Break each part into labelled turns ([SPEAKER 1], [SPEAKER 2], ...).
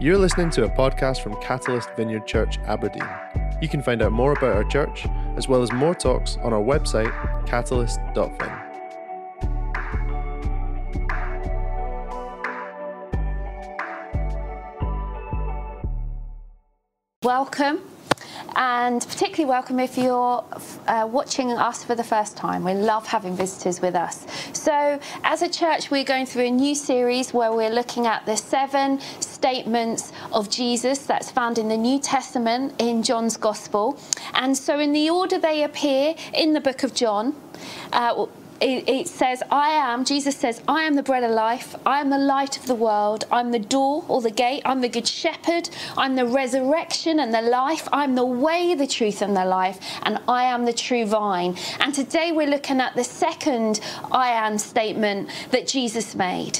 [SPEAKER 1] You're listening to a podcast from Catalyst Vineyard Church, Aberdeen. You can find out more about our church, as well as more talks, on our website, catalyst.fin.
[SPEAKER 2] Welcome, and particularly welcome if you're uh, watching us for the first time. We love having visitors with us. So, as a church, we're going through a new series where we're looking at the seven statements of Jesus that's found in the New Testament in John's Gospel. And so, in the order they appear in the book of John, uh, it, it, says, I am, Jesus says, I am the bread of life. I am the light of the world. I'm the door or the gate. I'm the good shepherd. I'm the resurrection and the life. I'm the way, the truth, and the life. And I am the true vine. And today we're looking at the second I am statement that Jesus made.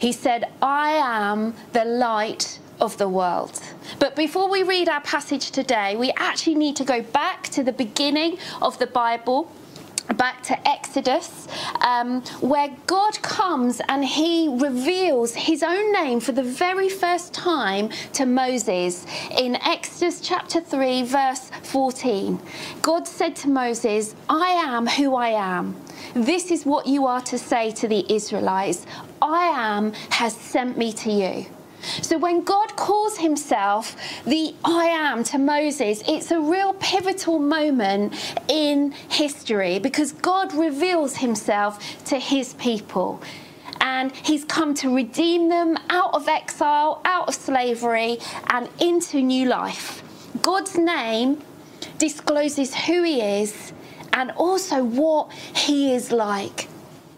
[SPEAKER 2] He said, I am the light of the world. But before we read our passage today, we actually need to go back to the beginning of the Bible back to Exodus, um, where God comes and he reveals his own name for the very first time to Moses. In Exodus chapter 3, verse 14, God said to Moses, I am who I am. This is what you are to say to the Israelites I am has sent me to you. So when God calls himself the I am to Moses, it's a real pivotal moment in history because God reveals himself to his people. And he's come to redeem them out of exile, out of slavery, and into new life. God's name discloses who he is and also what he is like.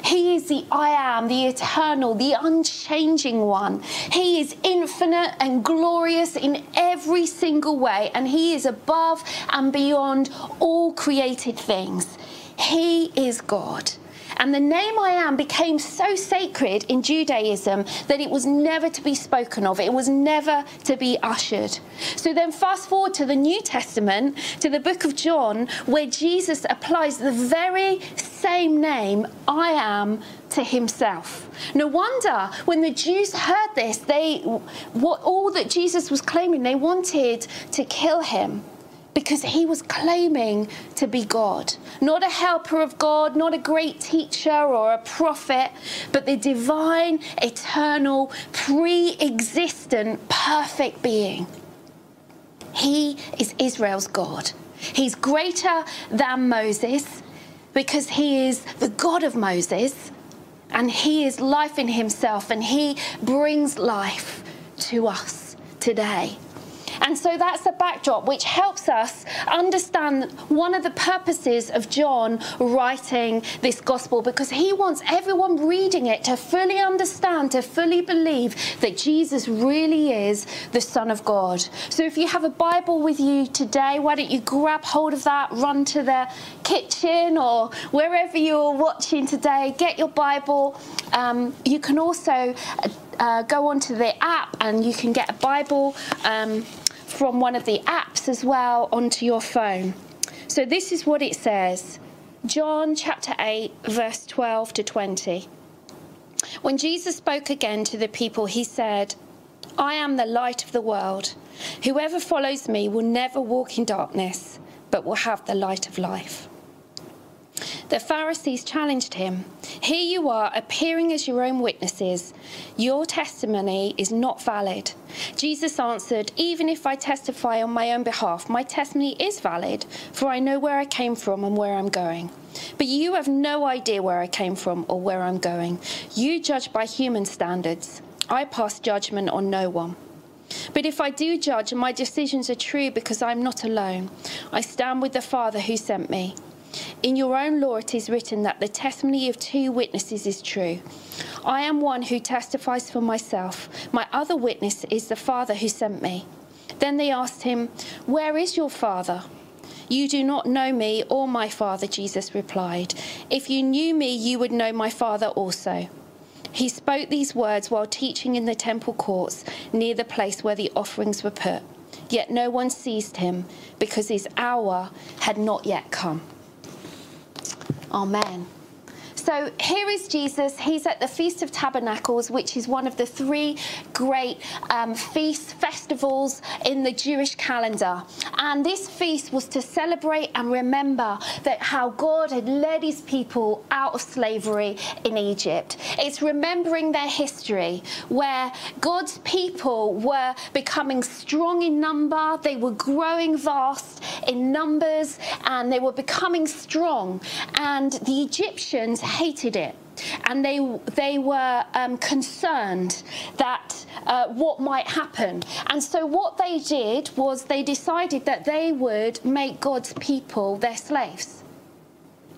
[SPEAKER 2] He is the I am, the eternal, the unchanging one. He is infinite and glorious in every single way, and He is above and beyond all created things. He is God. And the name I am became so sacred in Judaism that it was never to be spoken of, it was never to be ushered. So then, fast forward to the New Testament, to the book of John, where Jesus applies the very same name, I am, to himself. No wonder when the Jews heard this, they what all that Jesus was claiming, they wanted to kill him because he was claiming to be God. Not a helper of God, not a great teacher or a prophet, but the divine, eternal, pre existent, perfect being. He is Israel's God. He's greater than Moses because he is the God of Moses and he is life in himself and he brings life to us today. And so that's the backdrop, which helps us understand one of the purposes of John writing this gospel, because he wants everyone reading it to fully understand, to fully believe that Jesus really is the Son of God. So if you have a Bible with you today, why don't you grab hold of that, run to the kitchen or wherever you're watching today, get your Bible. Um, you can also uh, go onto the app and you can get a Bible. Um, from one of the apps as well onto your phone. So this is what it says John chapter 8, verse 12 to 20. When Jesus spoke again to the people, he said, I am the light of the world. Whoever follows me will never walk in darkness, but will have the light of life. The Pharisees challenged him. Here you are, appearing as your own witnesses. Your testimony is not valid. Jesus answered, Even if I testify on my own behalf, my testimony is valid, for I know where I came from and where I'm going. But you have no idea where I came from or where I'm going. You judge by human standards. I pass judgment on no one. But if I do judge and my decisions are true because I'm not alone, I stand with the Father who sent me. In your own law it is written that the testimony of two witnesses is true. I am one who testifies for myself. My other witness is the Father who sent me. Then they asked him, Where is your Father? You do not know me or my Father, Jesus replied. If you knew me, you would know my Father also. He spoke these words while teaching in the temple courts near the place where the offerings were put. Yet no one seized him because his hour had not yet come. Amen. So here is Jesus. He's at the Feast of Tabernacles, which is one of the three great um, feast festivals in the Jewish calendar. And this feast was to celebrate and remember that how God had led his people out of slavery in Egypt. It's remembering their history where God's people were becoming strong in number, they were growing vast in numbers, and they were becoming strong. And the Egyptians hated it and they they were um, concerned that uh, what might happen. And so what they did was they decided that they would make God's people their slaves.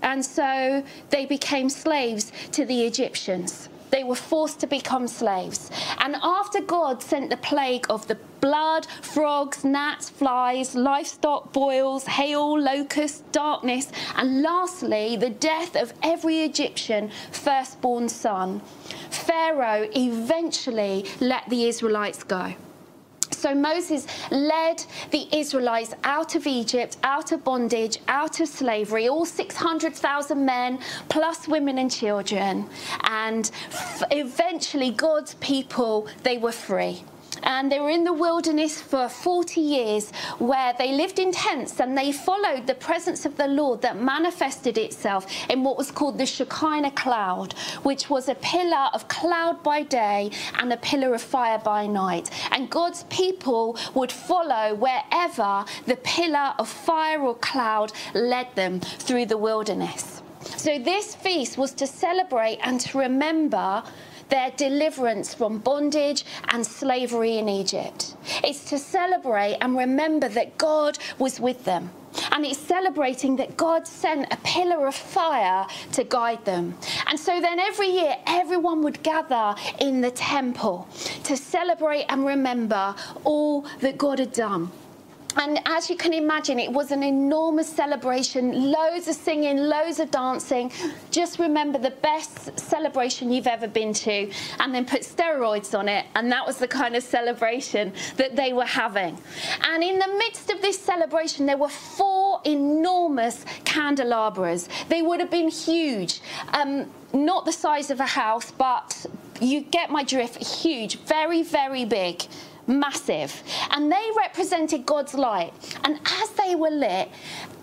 [SPEAKER 2] And so they became slaves to the Egyptians. They were forced to become slaves. And after God sent the plague of the blood, frogs, gnats, flies, livestock, boils, hail, locusts, darkness, and lastly, the death of every Egyptian firstborn son, Pharaoh eventually let the Israelites go. So Moses led the Israelites out of Egypt, out of bondage, out of slavery, all 600,000 men, plus women and children. And eventually, God's people, they were free and they were in the wilderness for 40 years where they lived in tents and they followed the presence of the Lord that manifested itself in what was called the Shekinah cloud, which was a pillar of cloud by day and a pillar of fire by night. And God's people would follow wherever the pillar of fire or cloud led them through the wilderness. So, this feast was to celebrate and to remember their deliverance from bondage and slavery in Egypt. It's to celebrate and remember that God was with them. And it's celebrating that God sent a pillar of fire to guide them. And so then every year, everyone would gather in the temple to celebrate and remember all that God had done. And as you can imagine, it was an enormous celebration, loads of singing, loads of dancing. Just remember the best celebration you've ever been to, and then put steroids on it. And that was the kind of celebration that they were having. And in the midst of this celebration, there were four enormous candelabras. They would have been huge, um, not the size of a house, but you get my drift, huge, very, very big massive. And they represented God's light. And as they were lit,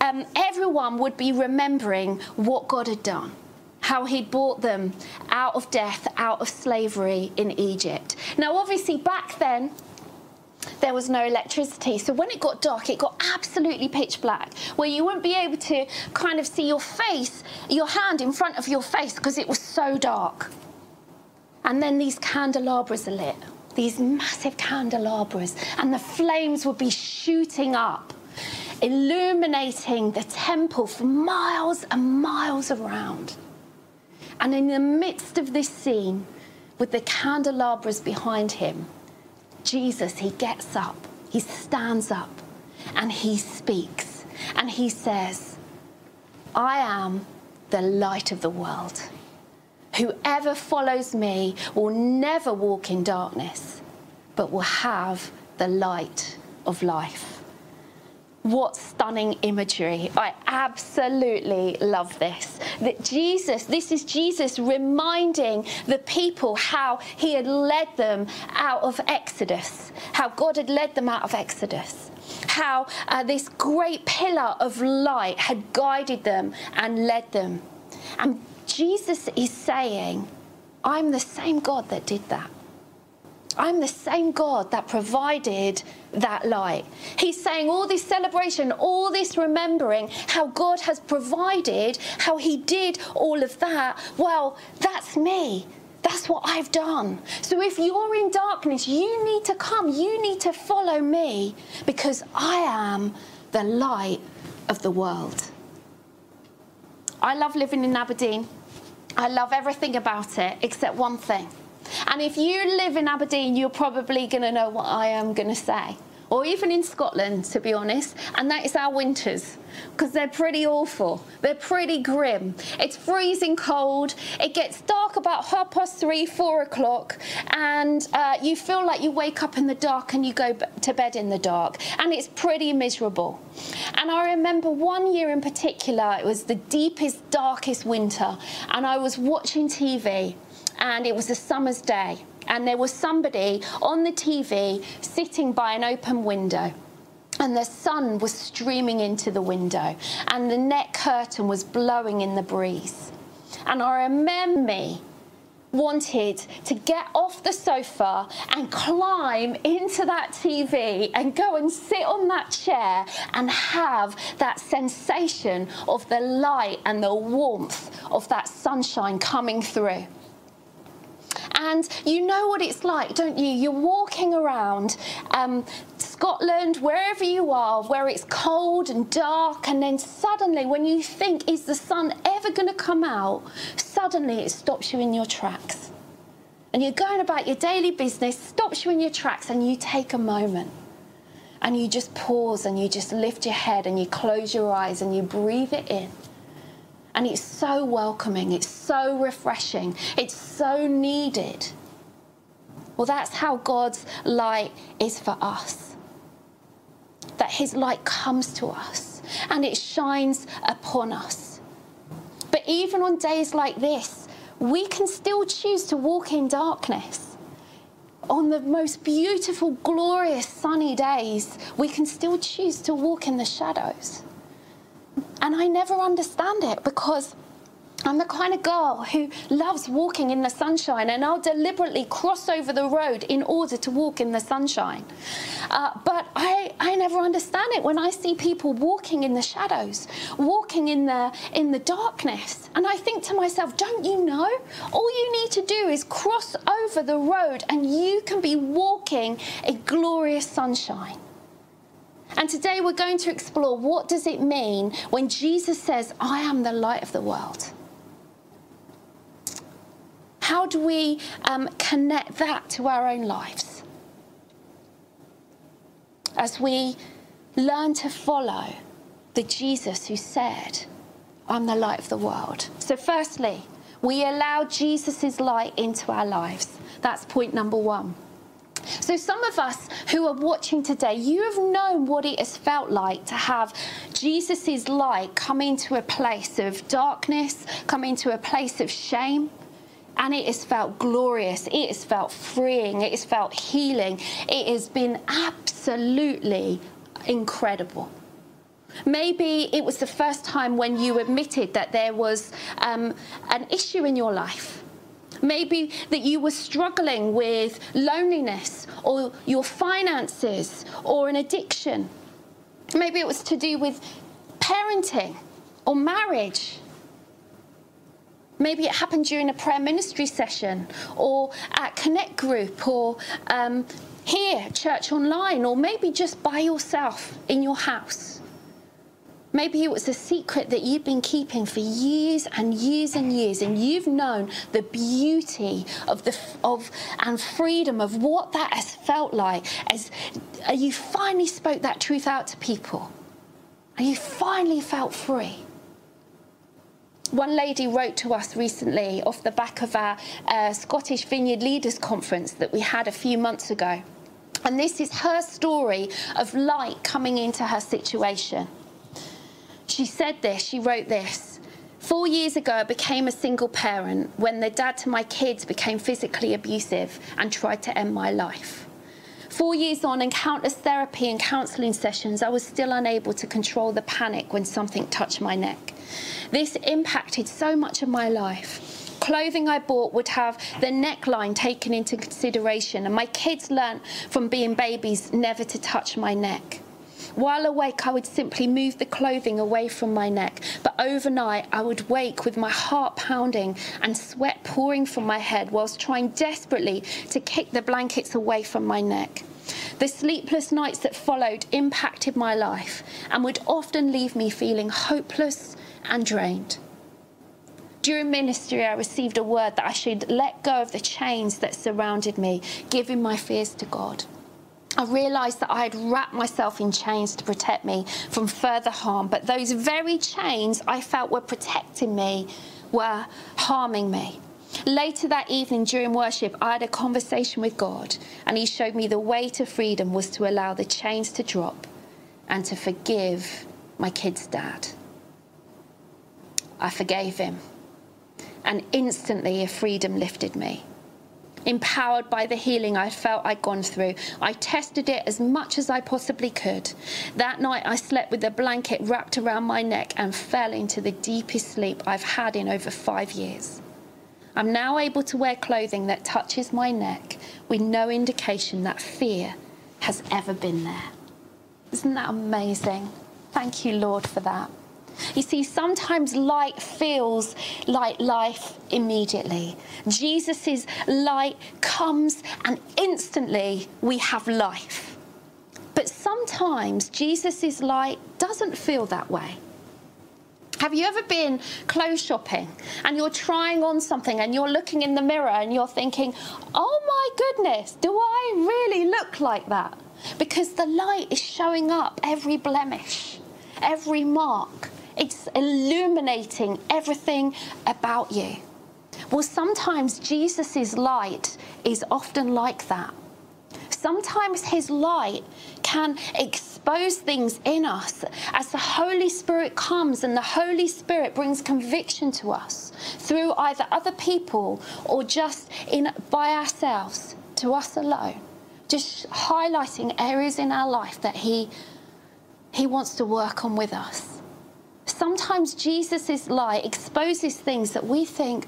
[SPEAKER 2] um, everyone would be remembering what God had done. How he'd brought them out of death, out of slavery in Egypt. Now, obviously, back then, there was no electricity. So when it got dark, it got absolutely pitch black, where you wouldn't be able to kind of see your face, your hand in front of your face, because it was so dark. And then these candelabras are lit these massive candelabras, and the flames would be shooting up, illuminating the temple for miles and miles around. And in the midst of this scene, with the candelabras behind him, Jesus, he gets up, he stands up, and he speaks, and he says, I am the light of the world. Whoever follows me will never walk in darkness, but will have the light of life. What stunning imagery. I absolutely love this. That Jesus, this is Jesus reminding the people how he had led them out of Exodus, how God had led them out of Exodus how uh, this great pillar of light had guided them and led them. And Jesus is saying, I'm the same God that did that. I'm the same God that provided that light. He's saying all this celebration, all this remembering how God has provided, how He did all of that. Well, that's me. That's what I've done. So if you're in darkness, you need to come. You need to follow me because I am the light of the world. I love living in Aberdeen. I love everything about it except one thing. And if you live in Aberdeen, you're probably going to know what I am going to say. Or even in Scotland, to be honest, and that is our winters because they're pretty awful. They're pretty grim. It's freezing cold. It gets dark about half past three, four o'clock, and uh, you feel like you wake up in the dark and you go to bed in the dark, and it's pretty miserable. And I remember one year in particular, it was the deepest, darkest winter, and I was watching TV, and it was a summer's day and there was somebody on the TV sitting by an open window. And the sun was streaming into the window, and the net curtain was blowing in the breeze. And I remember me wanted to get off the sofa and climb into that TV and go and sit on that chair and have that sensation of the light and the warmth of that sunshine coming through. And you know what it's like, don't you? You're walking around um, Scotland, wherever you are, where it's cold and dark, and then suddenly, when you think, is the sun ever going to come out? Suddenly it stops you in your tracks. And you're going about your daily business, stops you in your tracks, and you take a moment and you just pause and you just lift your head and you close your eyes and you breathe it in and it's so welcoming, it's so refreshing, it's so needed. Well, that's how God's light is for us. That His light comes to us and it shines upon us. But even on days like this, we can still choose to walk in darkness. On the most beautiful, glorious, sunny days, we can still choose to walk in the shadows. And I never understand it because I'm the kind of girl who loves walking in the sunshine, and I'll deliberately cross over the road in order to walk in the sunshine. Uh, but I, I never understand it when I see people walking in the shadows, walking in the in the darkness, and I think to myself, don't you know? All you need to do is cross over the road, and you can be walking in glorious sunshine. And today we're going to explore what does it mean when Jesus says, I am the light of the world. How do we um, connect that to our own lives? As we learn to follow the Jesus who said, I'm the light of the world. So, firstly, we allow Jesus' light into our lives. That's point number one. So, some of us who are watching today, you have known what it has felt like to have Jesus' light come into a place of darkness, come into a place of shame. And it has felt glorious. It has felt freeing. It has felt healing. It has been absolutely incredible. Maybe it was the first time when you admitted that there was um, an issue in your life Maybe that you were struggling with loneliness or your finances or an addiction. Maybe it was to do with parenting or marriage. Maybe it happened during a prayer ministry session or at Connect Group or um, here, church online, or maybe just by yourself in your house. Maybe it was a secret that you've been keeping for years and years and years, and you've known the beauty of the of and freedom of what that has felt like as you finally spoke that truth out to people, and you finally felt free. One lady wrote to us recently off the back of our uh, Scottish Vineyard Leaders Conference that we had a few months ago. And this is her story of light coming into her situation. She said this, she wrote this. Four years ago, I became a single parent when the dad to my kids became physically abusive and tried to end my life. Four years on, in countless therapy and counselling sessions, I was still unable to control the panic when something touched my neck. This impacted so much of my life. Clothing I bought would have the neckline taken into consideration, and my kids learnt from being babies never to touch my neck. While awake, I would simply move the clothing away from my neck, but overnight, I would wake with my heart pounding and sweat pouring from my head whilst trying desperately to kick the blankets away from my neck. The sleepless nights that followed impacted my life and would often leave me feeling hopeless and drained. During ministry, I received a word that I should let go of the chains that surrounded me, giving my fears to God. I realised that I had wrapped myself in chains to protect me from further harm, but those very chains I felt were protecting me were harming me. Later that evening during worship, I had a conversation with God, and He showed me the way to freedom was to allow the chains to drop and to forgive my kid's dad. I forgave him, and instantly a freedom lifted me. Empowered by the healing I felt I'd gone through, I tested it as much as I possibly could. That night, I slept with a blanket wrapped around my neck and fell into the deepest sleep I've had in over five years. I'm now able to wear clothing that touches my neck with no indication that fear has ever been there. Isn't that amazing? Thank you, Lord, for that. You see, sometimes light feels like life immediately. Jesus' light comes and instantly we have life. But sometimes Jesus' light doesn't feel that way. Have you ever been clothes shopping and you're trying on something and you're looking in the mirror and you're thinking, oh my goodness, do I really look like that? Because the light is showing up every blemish, every mark. It's illuminating everything about you. Well, sometimes Jesus' light is often like that. Sometimes his light can expose things in us as the Holy Spirit comes and the Holy Spirit brings conviction to us through either other people or just in by ourselves to us alone just highlighting areas in our life that he he wants to work on with us sometimes Jesus' light exposes things that we think,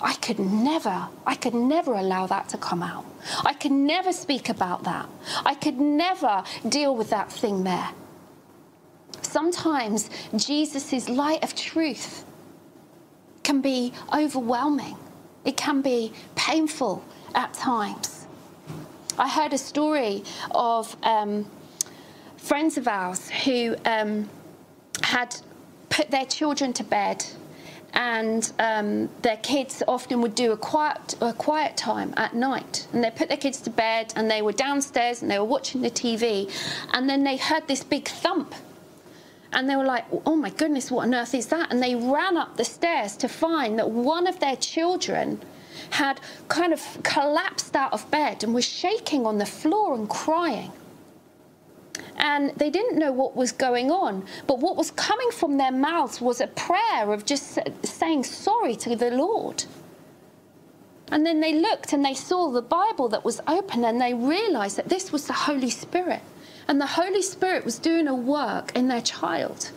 [SPEAKER 2] I could never, I could never allow that to come out. I could never speak about that. I could never deal with that thing there. Sometimes Jesus' light of truth can be overwhelming. It can be painful at times. I heard a story of um, friends of ours who um, had put their children to bed and um, their kids often would do a quiet, a quiet time at night. And they put their kids to bed and they were downstairs and they were watching the TV. And then they heard this big thump. And they were like, oh my goodness, what on earth is that? And they ran up the stairs to find that one of their children had kind of collapsed out of bed and was shaking on the floor and crying and they didn't know what was going on. But what was coming from their mouths was a prayer of just saying sorry to the Lord. And then they looked and they saw the Bible that was open and they realized that this was the Holy Spirit. And the Holy Spirit was doing a work in their child.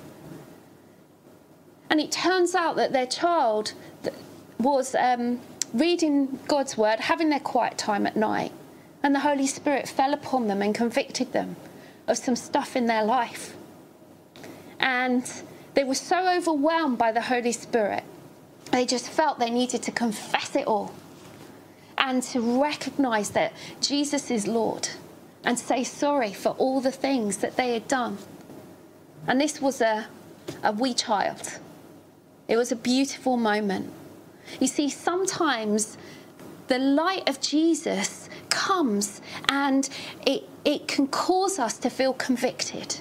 [SPEAKER 2] And it turns out that their child was um, reading God's word, having their quiet time at night. And the Holy Spirit fell upon them and convicted them of some stuff in their life. And they were so overwhelmed by the Holy Spirit, they just felt they needed to confess it all and to recognize that Jesus is Lord and say sorry for all the things that they had done. And this was a, a wee child. It was a beautiful moment. You see, sometimes the light of Jesus comes and it, it can cause us to feel convicted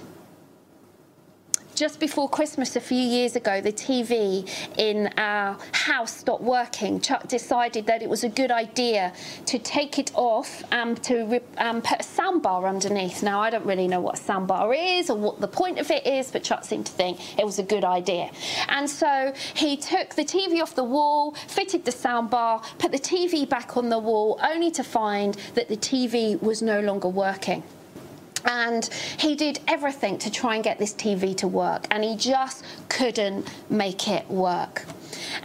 [SPEAKER 2] just before Christmas a few years ago, the TV in our house stopped working. Chuck decided that it was a good idea to take it off and to um, put a soundbar underneath. Now, I don't really know what a soundbar is or what the point of it is, but Chuck seemed to think it was a good idea. And so he took the TV off the wall, fitted the soundbar, put the TV back on the wall, only to find that the TV was no longer working and he did everything to try and get this TV to work, and he just couldn't make it work.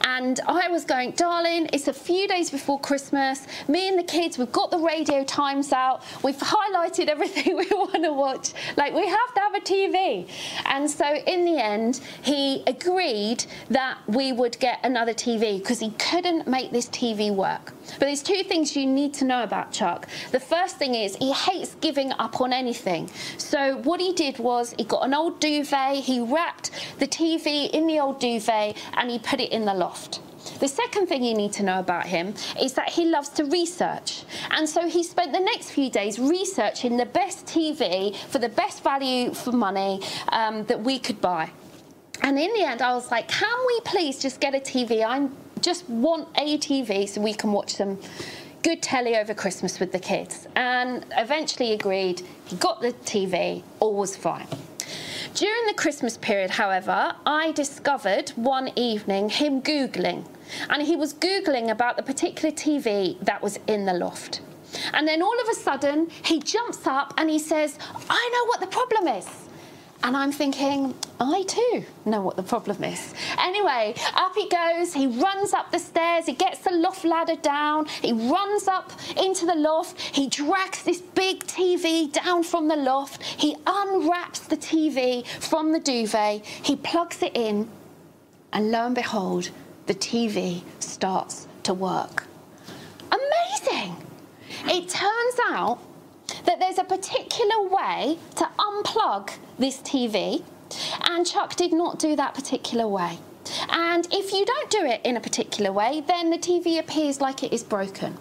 [SPEAKER 2] And I was going, darling, it's a few days before Christmas. Me and the kids, we've got the radio times out. We've highlighted everything we want to watch. Like, we have to have a TV. And so, in the end, he agreed that we would get another TV because he couldn't make this TV work. But there's two things you need to know about Chuck. The first thing is he hates giving up on anything. So, what he did was he got an old duvet, he wrapped the TV in the old duvet, and he put it in the loft. The second thing you need to know about him is that he loves to research. And so he spent the next few days researching the best TV for the best value for money um, that we could buy. And in the end, I was like, can we please just get a TV? I just want a TV so we can watch some good telly over Christmas with the kids. And eventually agreed, he got the TV, all was fine. During the Christmas period, however, I discovered one evening him Googling. And he was Googling about the particular TV that was in the loft. And then all of a sudden, he jumps up and he says, I know what the problem is. And I'm thinking, I too know what the problem is. Anyway, up he goes, he runs up the stairs, he gets the loft ladder down, he runs up into the loft, he drags this big TV down from the loft, he unwraps the TV from the duvet, he plugs it in, and lo and behold, the TV starts to work. Amazing! It turns out that there's a particular way to unplug this TV, and Chuck did not do that particular way. And if you don't do it in a particular way, then the TV appears like it is broken.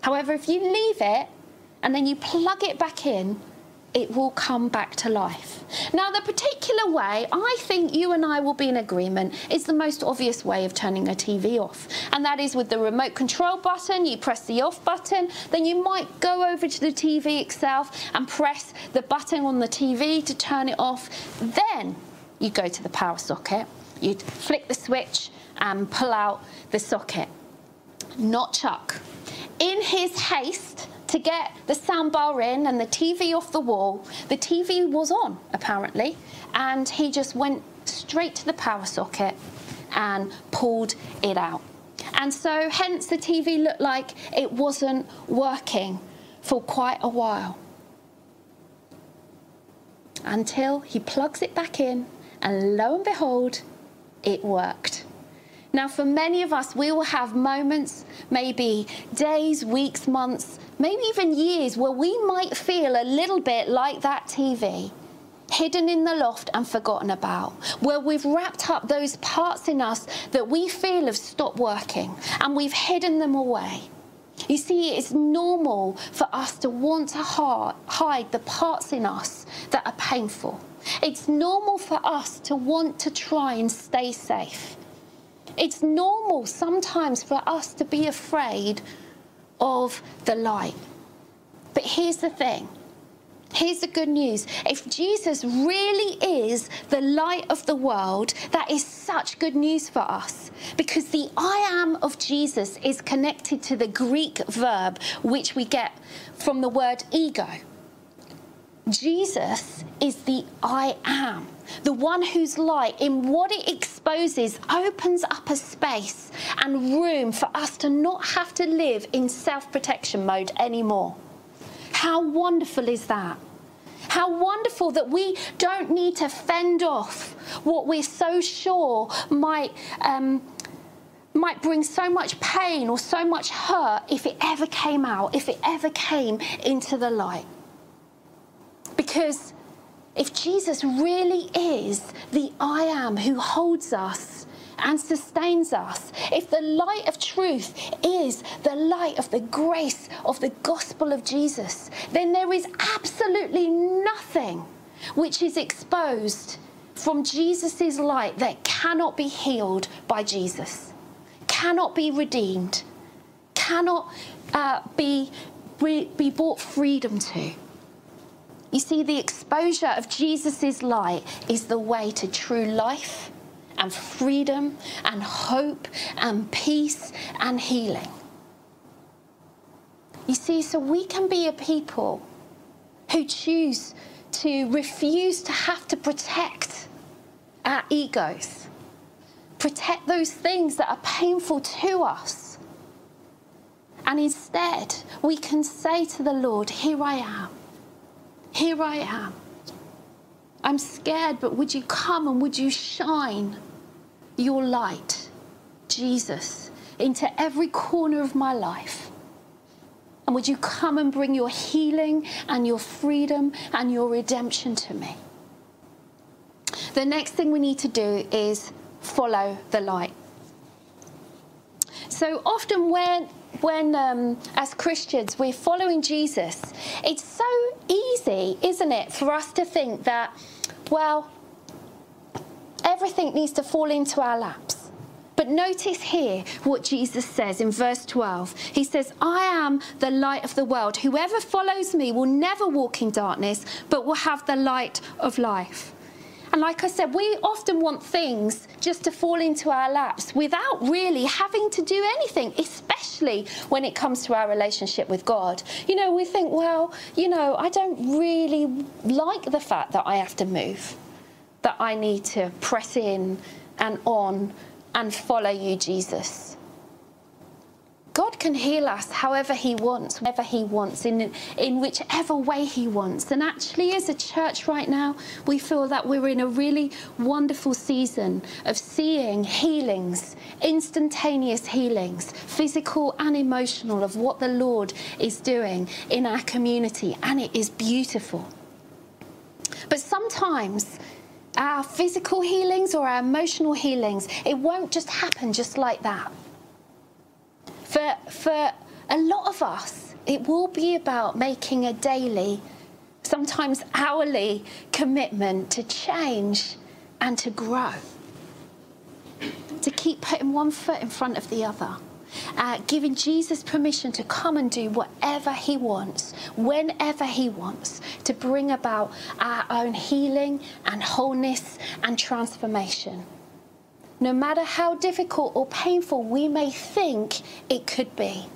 [SPEAKER 2] However, if you leave it and then you plug it back in, it will come back to life. Now, the particular way I think you and I will be in agreement is the most obvious way of turning a TV off, and that is with the remote control button. You press the off button, then you might go over to the TV itself and press the button on the TV to turn it off. Then you go to the power socket, you flick the switch and pull out the socket. Not Chuck. In his haste, to get the soundbar in and the TV off the wall. The TV was on, apparently, and he just went straight to the power socket and pulled it out. And so, hence, the TV looked like it wasn't working for quite a while until he plugs it back in, and lo and behold, it worked. Now, for many of us, we will have moments, maybe days, weeks, months, maybe even years, where we might feel a little bit like that TV hidden in the loft and forgotten about, where we've wrapped up those parts in us that we feel have stopped working and we've hidden them away. You see, it's normal for us to want to hide the parts in us that are painful. It's normal for us to want to try and stay safe. It's normal sometimes for us to be afraid of the light. But here's the thing. Here's the good news. If Jesus really is the light of the world, that is such good news for us because the I am of Jesus is connected to the Greek verb which we get from the word ego. Jesus is the I am, the one whose light, in what it exposes, opens up a space and room for us to not have to live in self protection mode anymore. How wonderful is that? How wonderful that we don't need to fend off what we're so sure might. Um, might bring so much pain or so much hurt if it ever came out, if it ever came into the light. Because if Jesus really is the I am who holds us and sustains us, if the light of truth is the light of the grace of the gospel of Jesus, then there is absolutely nothing which is exposed from Jesus' light that cannot be healed by Jesus, cannot be redeemed, cannot uh, be, be brought freedom to. You see, the exposure of Jesus' light is the way to true life and freedom and hope and peace and healing. You see, so we can be a people who choose to refuse to have to protect our egos, protect those things that are painful to us. And instead, we can say to the Lord, Here I am. Here I am. I'm scared, but would you come and would you shine your light, Jesus, into every corner of my life? And would you come and bring your healing and your freedom and your redemption to me? The next thing we need to do is follow the light. so often when when um, as Christians we're following Jesus, it's so easy, isn't it, for us to think that, well, everything needs to fall into our laps. But notice here what Jesus says in verse 12. He says, I am the light of the world. Whoever follows me will never walk in darkness, but will have the light of life. And like I said, we often want things just to fall into our laps without really having to do anything, especially when it comes to our relationship with God. You know, we think, well, you know, I don't really like the fact that I have to move, that I need to press in and on and follow you, Jesus. God can heal us however He wants, whenever He wants, in, in whichever way He wants. And actually, as a church right now, we feel that we're in a really wonderful season of seeing healings, instantaneous healings, physical and emotional, of what the Lord is doing in our community. And it is beautiful. But sometimes, our physical healings or our emotional healings, it won't just happen just like that. For, for a lot of us, it will be about making a daily, sometimes hourly commitment to change and to grow, to keep putting one foot in front of the other uh, giving Jesus permission to come and do whatever he wants, whenever he wants, to bring about our own healing and wholeness and transformation. No matter how difficult or painful we may think it could be.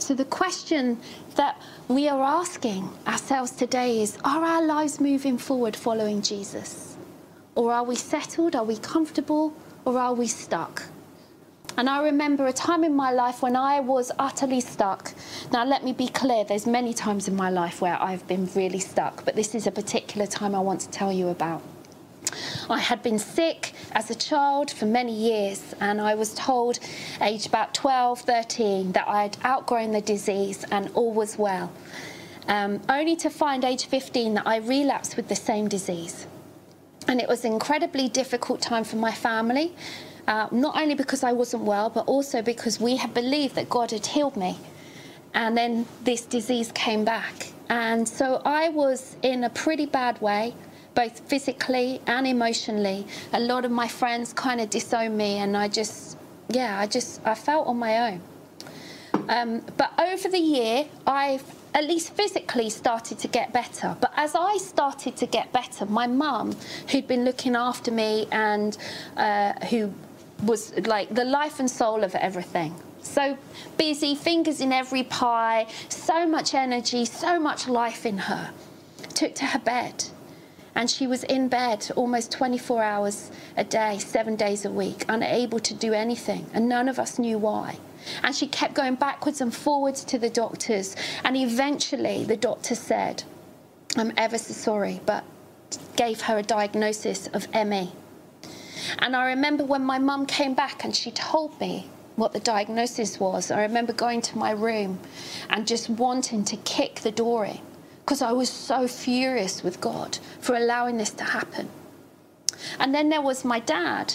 [SPEAKER 2] So, the question that we are asking ourselves today is Are our lives moving forward following Jesus? Or are we settled? Are we comfortable? Or are we stuck? And I remember a time in my life when I was utterly stuck. Now, let me be clear, there's many times in my life where I've been really stuck, but this is a particular time I want to tell you about. I had been sick as a child for many years, and I was told, aged about 12, 13, that I had outgrown the disease and all was well. Um, only to find, age 15, that I relapsed with the same disease. And it was an incredibly difficult time for my family uh, not only because I wasn't well, but also because we had believed that God had healed me. And then this disease came back. And so I was in a pretty bad way, both physically and emotionally. A lot of my friends kind of disowned me, and I just, yeah, I just, I felt on my own. Um, but over the year, I've at least physically started to get better. But as I started to get better, my mum, who'd been looking after me and uh, who was like the life and soul of everything. So busy, fingers in every pie, so much energy, so much life in her. Took to her bed. And she was in bed almost 24 hours a day, seven days a week, unable to do anything. And none of us knew why. And she kept going backwards and forwards to the doctors. And eventually, the doctor said, I'm ever so sorry, but gave her a diagnosis of ME. And I remember when my mum came back and she told me what the diagnosis was, I remember going to my room and just wanting to kick the door in because I was so furious with God for allowing this to happen. And then there was my dad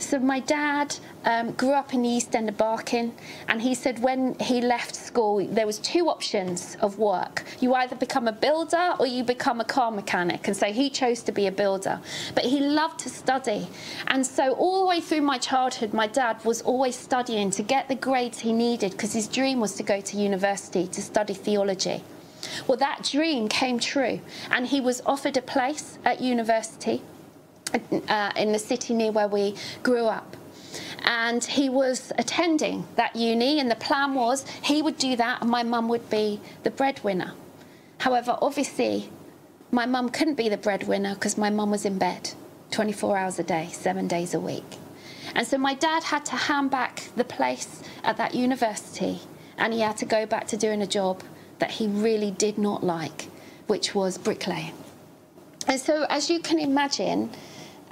[SPEAKER 2] so my dad um, grew up in the East End of Barking, and he said when he left school, there was two options of work. You either become a builder or you become a car mechanic. And so he chose to be a builder. But he loved to study. And so all the way through my childhood, my dad was always studying to get the grades he needed because his dream was to go to university to study theology. Well, that dream came true, and he was offered a place at university uh, in the city near where we grew up. And he was attending that uni, and the plan was he would do that, and my mum would be the breadwinner. However, obviously, my mum couldn't be the breadwinner because my mum was in bed 24 hours a day, seven days a week. And so my dad had to hand back the place at that university, and he had to go back to doing a job that he really did not like, which was bricklaying. And so, as you can imagine,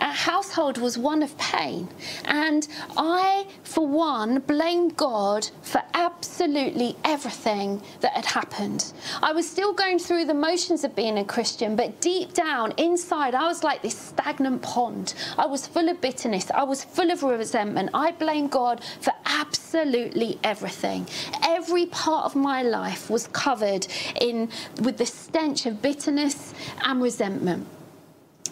[SPEAKER 2] our household was one of pain. And I, for one, blamed God for absolutely everything that had happened. I was still going through the motions of being a Christian, but deep down, inside, I was like this stagnant pond. I was full of bitterness. I was full of resentment. I blamed God for absolutely everything. Every part of my life was covered in with the stench of bitterness and resentment.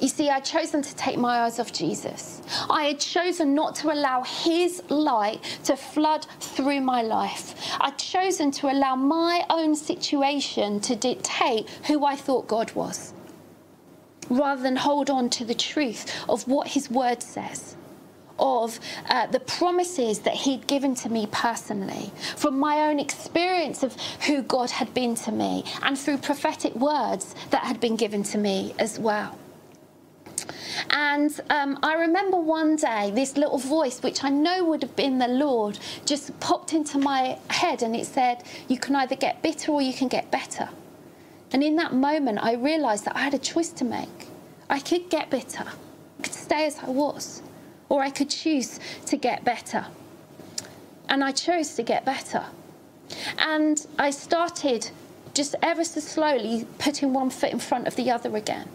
[SPEAKER 2] You see, I'd chosen to take my eyes off Jesus. I had chosen not to allow His light to flood through my life. I'd chosen to allow my own situation to dictate who I thought God was, rather than hold on to the truth of what His Word says. Of uh, the promises that He'd given to me personally, from my own experience of who God had been to me, and through prophetic words that had been given to me as well. And um, I remember one day this little voice, which I know would have been the Lord, just popped into my head and it said, You can either get bitter or you can get better. And in that moment, I realized that I had a choice to make. I could get bitter, I could stay as I was, or I could choose to get better. And I chose to get better. And I started just ever so slowly putting one foot in front of the other again.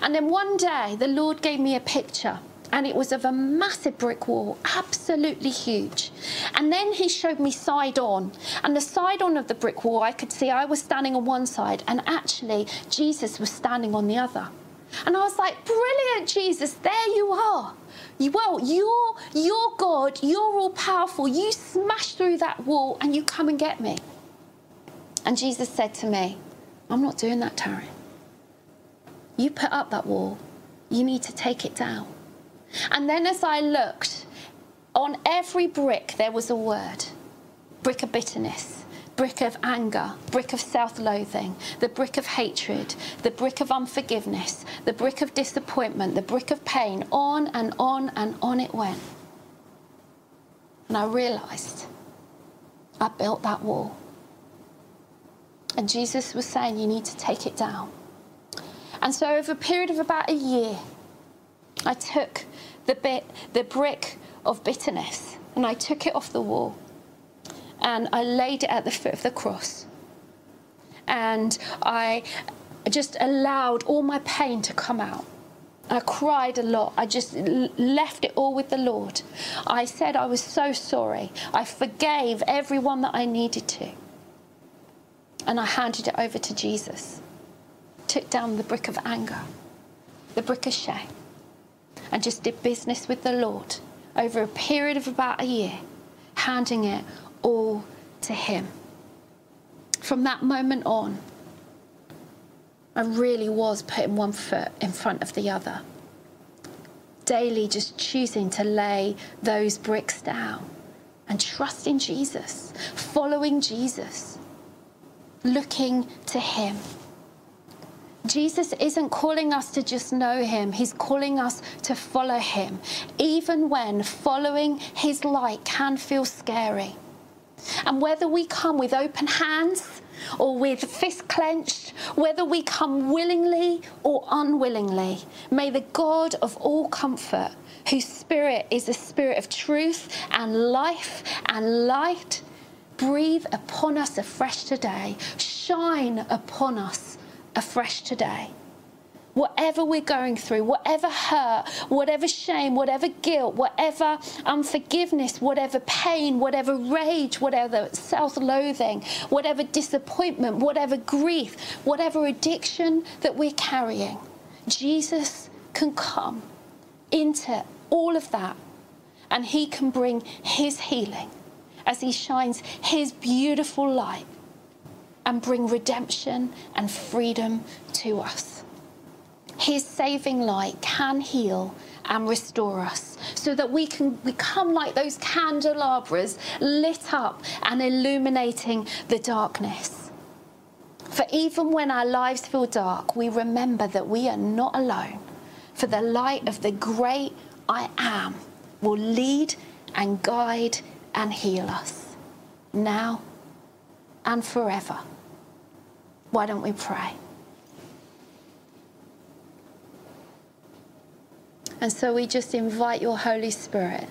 [SPEAKER 2] And then one day, the Lord gave me a picture and it was of a massive brick wall, absolutely huge. And then he showed me side on, and the side on of the brick wall, I could see I was standing on one side, and actually Jesus was standing on the other. And I was like, brilliant, Jesus, there you are. You, well, you're, you're God, you're all powerful. You smash through that wall and you come and get me. And Jesus said to me, I'm not doing that, Taryn. You put up that wall, you need to take it down. And then as I looked, on every brick there was a word brick of bitterness, brick of anger, brick of self loathing, the brick of hatred, the brick of unforgiveness, the brick of disappointment, the brick of pain. On and on and on it went. And I realised I built that wall. And Jesus was saying, You need to take it down. And so, over a period of about a year, I took the bit, the brick of bitterness, and I took it off the wall, and I laid it at the foot of the cross, and I just allowed all my pain to come out. I cried a lot. I just left it all with the Lord. I said I was so sorry. I forgave everyone that I needed to. And I handed it over to Jesus took down the brick of anger, the brick of shame, and just did business with the Lord over a period of about a year, handing it all to Him. From that moment on, I really was putting one foot in front of the other. Daily, just choosing to lay those bricks down and trusting Jesus, following Jesus, looking to Him. Jesus isn't calling us to just know him, he's calling us to follow him, even when following his light can feel scary. And whether we come with open hands or with fists clenched, whether we come willingly or unwillingly, may the God of all comfort, whose spirit is a spirit of truth and life and light, breathe upon us afresh today, shine upon us afresh today. Whatever we're going through, whatever hurt, whatever shame, whatever guilt, whatever unforgiveness, whatever pain, whatever rage, whatever self loathing, whatever disappointment, whatever grief, whatever addiction that we're carrying, Jesus can come into all of that and he can bring his healing as he shines his beautiful light and bring redemption and freedom to us. His saving light can heal and restore us so that we can become like those candelabras lit up and illuminating the darkness. For even when our lives feel dark, we remember that we are not alone. For the light of the great I am will lead and guide and heal us now and forever. Why don't we pray? And so we just invite your Holy Spirit,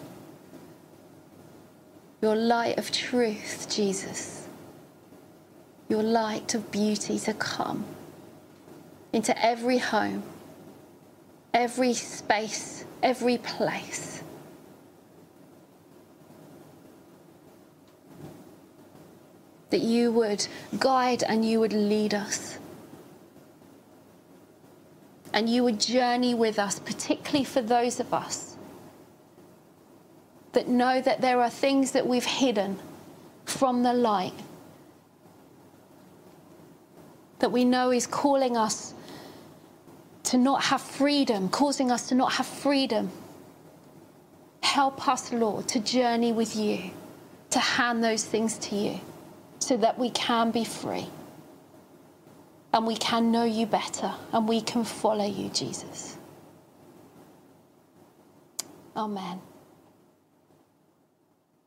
[SPEAKER 2] your light of truth, Jesus, your light of beauty to come into every home, every space, every place. That you would guide and you would lead us. And you would journey with us, particularly for those of us that know that there are things that we've hidden from the light that we know is calling us to not have freedom, causing us to not have freedom. Help us, Lord, to journey with you, to hand those things to you, so that we can be free and we can know you better and we can follow you, Jesus. Amen.